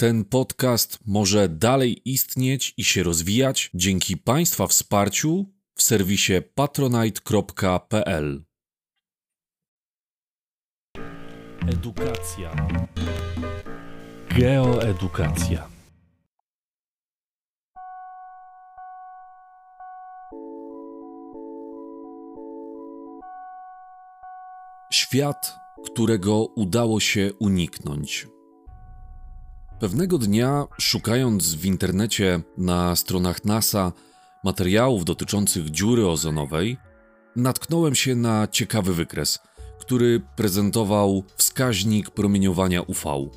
Ten podcast może dalej istnieć i się rozwijać dzięki Państwa wsparciu w serwisie patronite.pl. Edukacja. Geoedukacja. Świat, którego udało się uniknąć. Pewnego dnia, szukając w internecie na stronach NASA materiałów dotyczących dziury ozonowej, natknąłem się na ciekawy wykres, który prezentował wskaźnik promieniowania UV.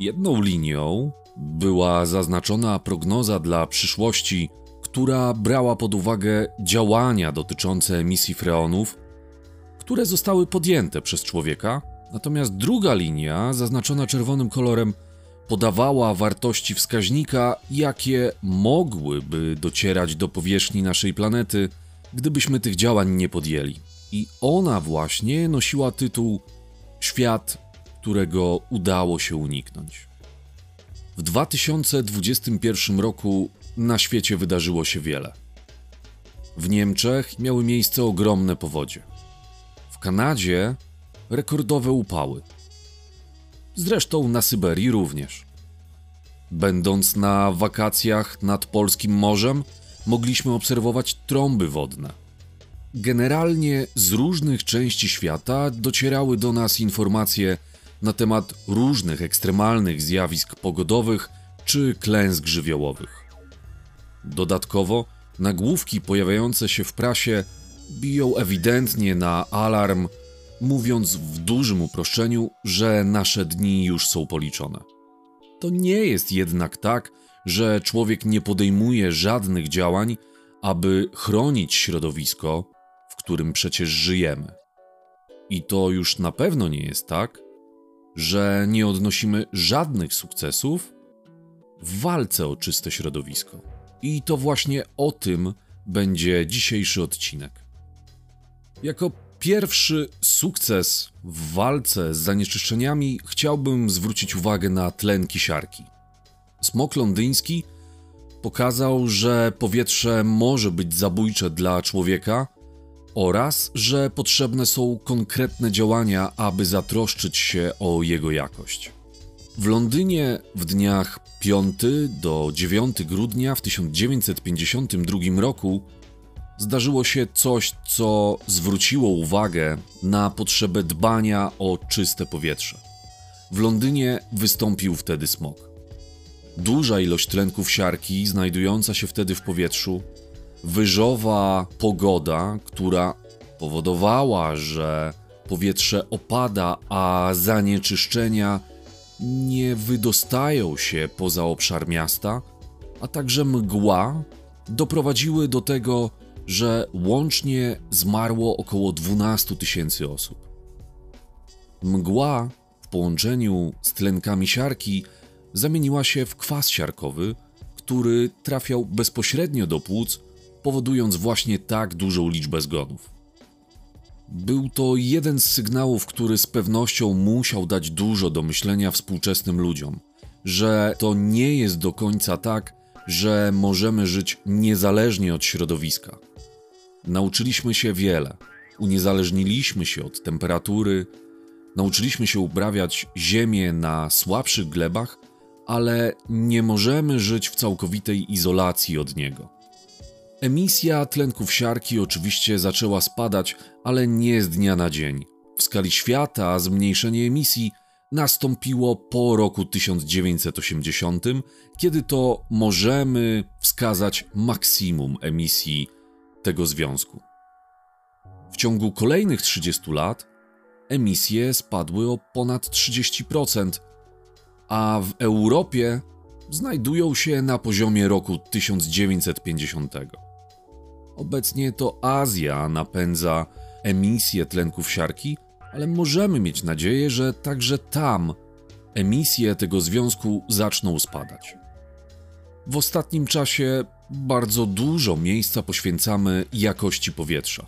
Jedną linią była zaznaczona prognoza dla przyszłości, która brała pod uwagę działania dotyczące emisji freonów, które zostały podjęte przez człowieka, natomiast druga linia, zaznaczona czerwonym kolorem, podawała wartości wskaźnika, jakie mogłyby docierać do powierzchni naszej planety, gdybyśmy tych działań nie podjęli. I ona właśnie nosiła tytuł Świat, którego udało się uniknąć. W 2021 roku na świecie wydarzyło się wiele. W Niemczech miały miejsce ogromne powodzie. W Kanadzie rekordowe upały zresztą na Syberii również. Będąc na wakacjach nad polskim morzem, mogliśmy obserwować trąby wodne. Generalnie z różnych części świata docierały do nas informacje na temat różnych ekstremalnych zjawisk pogodowych czy klęsk żywiołowych. Dodatkowo nagłówki pojawiające się w prasie biją ewidentnie na alarm mówiąc w dużym uproszczeniu, że nasze dni już są policzone. To nie jest jednak tak, że człowiek nie podejmuje żadnych działań, aby chronić środowisko, w którym przecież żyjemy. I to już na pewno nie jest tak, że nie odnosimy żadnych sukcesów w walce o czyste środowisko. I to właśnie o tym będzie dzisiejszy odcinek. Jako pierwszy sukces w walce z zanieczyszczeniami chciałbym zwrócić uwagę na tlen kisiarki. Smok londyński pokazał, że powietrze może być zabójcze dla człowieka oraz że potrzebne są konkretne działania, aby zatroszczyć się o jego jakość. W Londynie w dniach 5 do 9 grudnia w 1952 roku zdarzyło się coś, co zwróciło uwagę na potrzebę dbania o czyste powietrze. W Londynie wystąpił wtedy smog. Duża ilość tlenków siarki znajdująca się wtedy w powietrzu, wyżowa pogoda, która powodowała, że powietrze opada, a zanieczyszczenia nie wydostają się poza obszar miasta, a także mgła doprowadziły do tego, że łącznie zmarło około 12 tysięcy osób. Mgła w połączeniu z tlenkami siarki zamieniła się w kwas siarkowy, który trafiał bezpośrednio do płuc, powodując właśnie tak dużą liczbę zgonów. Był to jeden z sygnałów, który z pewnością musiał dać dużo do myślenia współczesnym ludziom, że to nie jest do końca tak, że możemy żyć niezależnie od środowiska. Nauczyliśmy się wiele. Uniezależniliśmy się od temperatury, nauczyliśmy się uprawiać ziemię na słabszych glebach, ale nie możemy żyć w całkowitej izolacji od niego. Emisja tlenków siarki oczywiście zaczęła spadać, ale nie z dnia na dzień. W skali świata zmniejszenie emisji nastąpiło po roku 1980, kiedy to możemy wskazać maksimum emisji tego związku. W ciągu kolejnych 30 lat emisje spadły o ponad 30%, a w Europie znajdują się na poziomie roku 1950. Obecnie to Azja napędza emisję tlenków siarki, ale możemy mieć nadzieję, że także tam emisje tego związku zaczną spadać. W ostatnim czasie bardzo dużo miejsca poświęcamy jakości powietrza.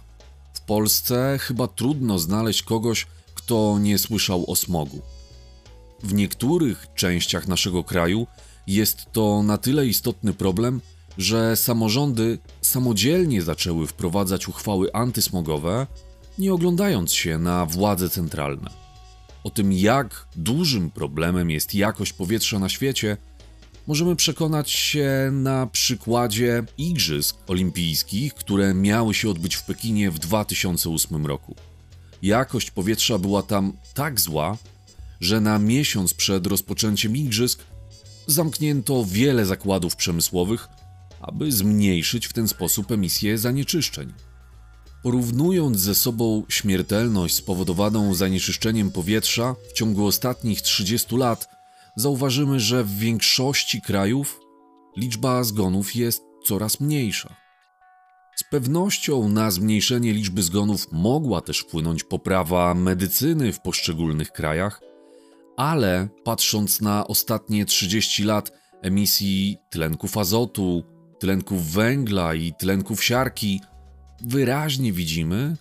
W Polsce chyba trudno znaleźć kogoś, kto nie słyszał o smogu. w niektórych częściach naszego kraju jest to na tyle istotny problem, że samorządy samodzielnie zaczęły wprowadzać uchwały antysmogowe, nie oglądając się na władze centralne. O tym, jak dużym problemem jest jakość powietrza na świecie, możemy przekonać się na przykładzie Igrzysk Olimpijskich, które miały się odbyć w Pekinie w 2008 roku. Jakość powietrza była tam tak zła, że na miesiąc przed rozpoczęciem igrzysk zamknięto wiele zakładów przemysłowych, aby zmniejszyć w ten sposób emisję zanieczyszczeń. Porównując ze sobą śmiertelność spowodowaną zanieczyszczeniem powietrza w ciągu ostatnich 30 lat, zauważymy, że w większości krajów liczba zgonów jest coraz mniejsza. Z pewnością na zmniejszenie liczby zgonów mogła też wpłynąć poprawa medycyny w poszczególnych krajach, ale patrząc na ostatnie 30 lat emisji tlenków azotu, tlenków węgla i tlenków siarki, wyraźnie widzimy,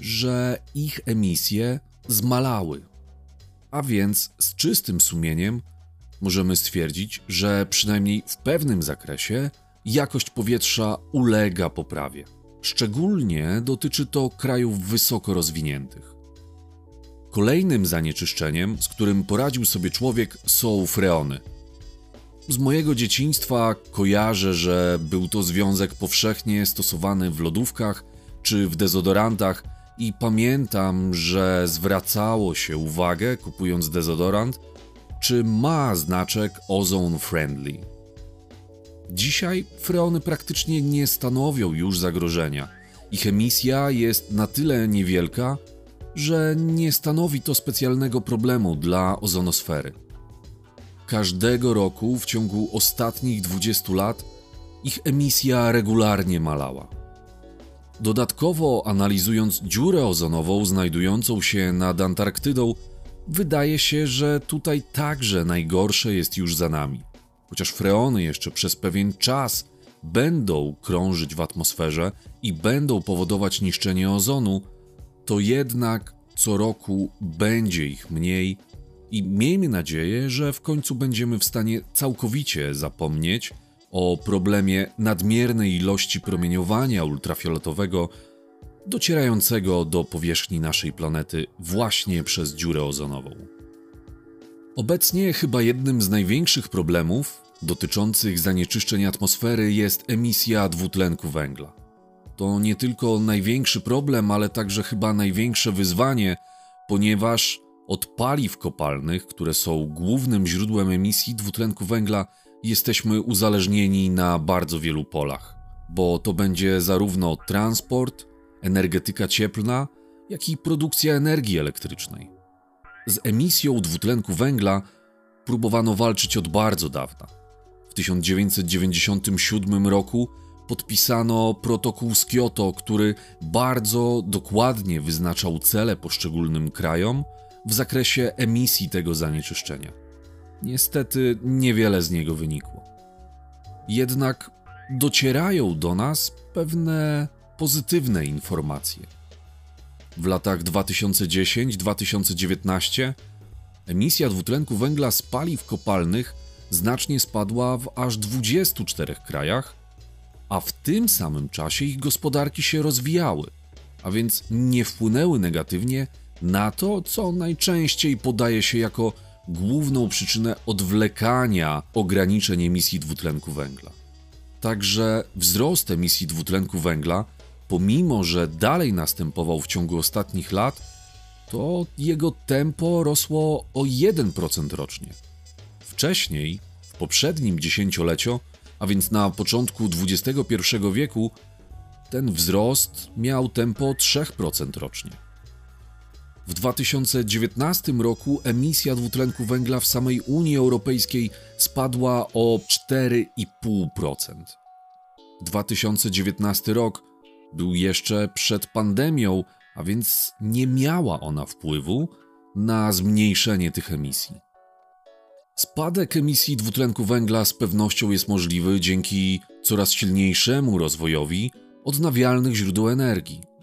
że ich emisje zmalały. A więc z czystym sumieniem możemy stwierdzić, że przynajmniej w pewnym zakresie jakość powietrza ulega poprawie. Szczególnie dotyczy to krajów wysoko rozwiniętych. Kolejnym zanieczyszczeniem, z którym poradził sobie człowiek, są freony. Z mojego dzieciństwa kojarzę, że był to związek powszechnie stosowany w lodówkach czy w dezodorantach, i pamiętam, że zwracało się uwagę, kupując dezodorant, czy ma znaczek ozone friendly. Dzisiaj freony praktycznie nie stanowią już zagrożenia. Ich emisja jest na tyle niewielka, że nie stanowi to specjalnego problemu dla ozonosfery. Każdego roku w ciągu ostatnich 20 lat ich emisja regularnie malała. Dodatkowo, analizując dziurę ozonową znajdującą się nad Antarktydą, wydaje się, że tutaj także najgorsze jest już za nami. Chociaż freony jeszcze przez pewien czas będą krążyć w atmosferze i będą powodować niszczenie ozonu, to jednak co roku będzie ich mniej i miejmy nadzieję, że w końcu będziemy w stanie całkowicie zapomnieć o problemie nadmiernej ilości promieniowania ultrafioletowego docierającego do powierzchni naszej planety właśnie przez dziurę ozonową. Obecnie chyba jednym z największych problemów dotyczących zanieczyszczeń atmosfery jest emisja dwutlenku węgla. To nie tylko największy problem, ale także chyba największe wyzwanie, ponieważ od paliw kopalnych, które są głównym źródłem emisji dwutlenku węgla, jesteśmy uzależnieni na bardzo wielu polach, bo to będzie zarówno transport, energetyka cieplna, jak i produkcja energii elektrycznej. Z emisją dwutlenku węgla próbowano walczyć od bardzo dawna. W 1997 roku podpisano protokół z Kyoto, który bardzo dokładnie wyznaczał cele poszczególnym krajom w zakresie emisji tego zanieczyszczenia. Niestety niewiele z niego wynikło. Jednak docierają do nas pewne pozytywne informacje. W latach 2010-2019 emisja dwutlenku węgla z paliw kopalnych znacznie spadła w aż 24 krajach, a w tym samym czasie ich gospodarki się rozwijały, a więc nie wpłynęły negatywnie na to, co najczęściej podaje się jako główną przyczynę odwlekania ograniczeń emisji dwutlenku węgla. Także wzrost emisji dwutlenku węgla, pomimo że dalej następował w ciągu ostatnich lat, to jego tempo rosło o 1% rocznie. Wcześniej, w poprzednim dziesięcioleciu, a więc na początku XXI wieku, ten wzrost miał tempo 3% rocznie. W 2019 roku emisja dwutlenku węgla w samej Unii Europejskiej spadła o 4,5%. 2019 rok był jeszcze przed pandemią, a więc nie miała ona wpływu na zmniejszenie tych emisji. Spadek emisji dwutlenku węgla z pewnością jest możliwy dzięki coraz silniejszemu rozwojowi odnawialnych źródeł energii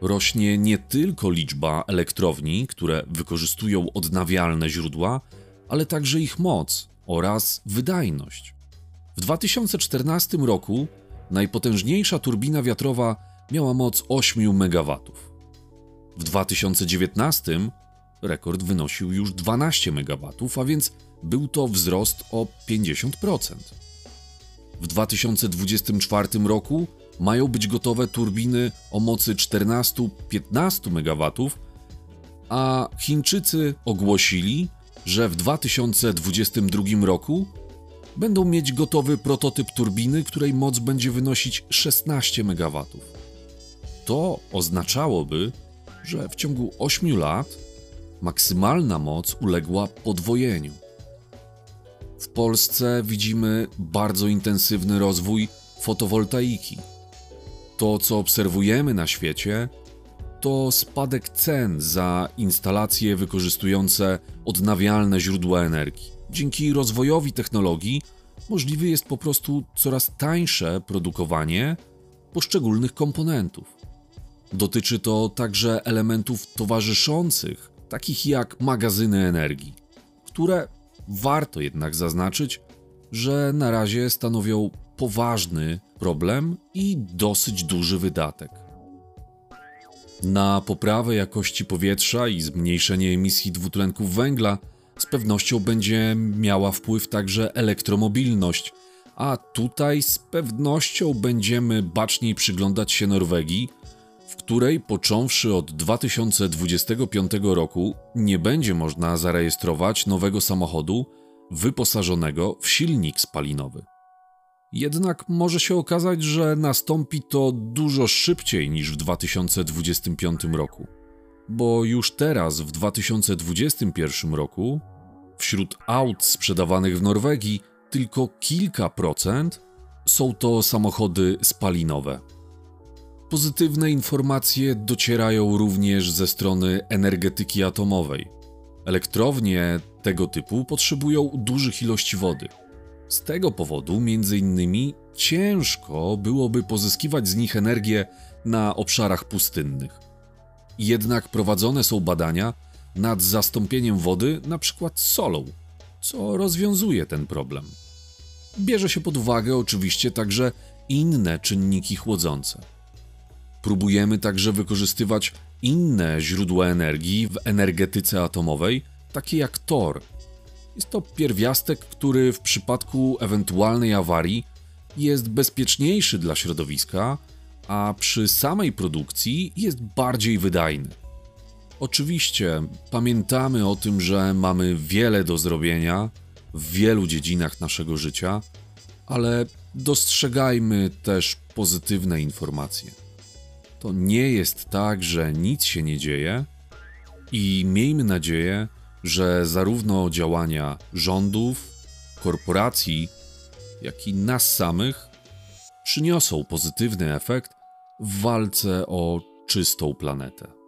rośnie nie tylko liczba elektrowni, które wykorzystują odnawialne źródła, ale także ich moc oraz wydajność. W 2014 roku najpotężniejsza turbina wiatrowa miała moc 8 MW. W 2019 rekord wynosił już 12 MW, a więc był to wzrost o 50%. W 2024 roku mają być gotowe turbiny o mocy 14-15 MW, a Chińczycy ogłosili, że w 2022 roku będą mieć gotowy prototyp turbiny, której moc będzie wynosić 16 MW. To oznaczałoby, że w ciągu 8 lat maksymalna moc uległa podwojeniu. W Polsce widzimy bardzo intensywny rozwój fotowoltaiki. To, co obserwujemy na świecie, to spadek cen za instalacje wykorzystujące odnawialne źródła energii. Dzięki rozwojowi technologii możliwe jest po prostu coraz tańsze produkowanie poszczególnych komponentów. Dotyczy to także elementów towarzyszących, takich jak magazyny energii, które warto jednak zaznaczyć, że na razie stanowią poważny problem i dosyć duży wydatek. Na poprawę jakości powietrza i zmniejszenie emisji dwutlenków węgla z pewnością będzie miała wpływ także elektromobilność, a tutaj z pewnością będziemy baczniej przyglądać się Norwegii, w której począwszy od 2025 roku nie będzie można zarejestrować nowego samochodu wyposażonego w silnik spalinowy. Jednak może się okazać, że nastąpi to dużo szybciej niż w 2025 roku, bo już teraz w 2021 roku wśród aut sprzedawanych w Norwegii tylko kilka procent są to samochody spalinowe. Pozytywne informacje docierają również ze strony energetyki atomowej. Elektrownie tego typu potrzebują dużych ilości wody. Z tego powodu, między innymi, ciężko byłoby pozyskiwać z nich energię na obszarach pustynnych. Jednak prowadzone są badania nad zastąpieniem wody przykład solą, co rozwiązuje ten problem. Bierze się pod uwagę oczywiście także inne czynniki chłodzące. Próbujemy także wykorzystywać inne źródła energii w energetyce atomowej, takie jak tor. Jest to pierwiastek, który w przypadku ewentualnej awarii jest bezpieczniejszy dla środowiska, a przy samej produkcji jest bardziej wydajny. Oczywiście pamiętamy o tym, że mamy wiele do zrobienia w wielu dziedzinach naszego życia, ale dostrzegajmy też pozytywne informacje to nie jest tak, że nic się nie dzieje i miejmy nadzieję, że zarówno działania rządów, korporacji, jak i nas samych przyniosą pozytywny efekt w walce o czystą planetę.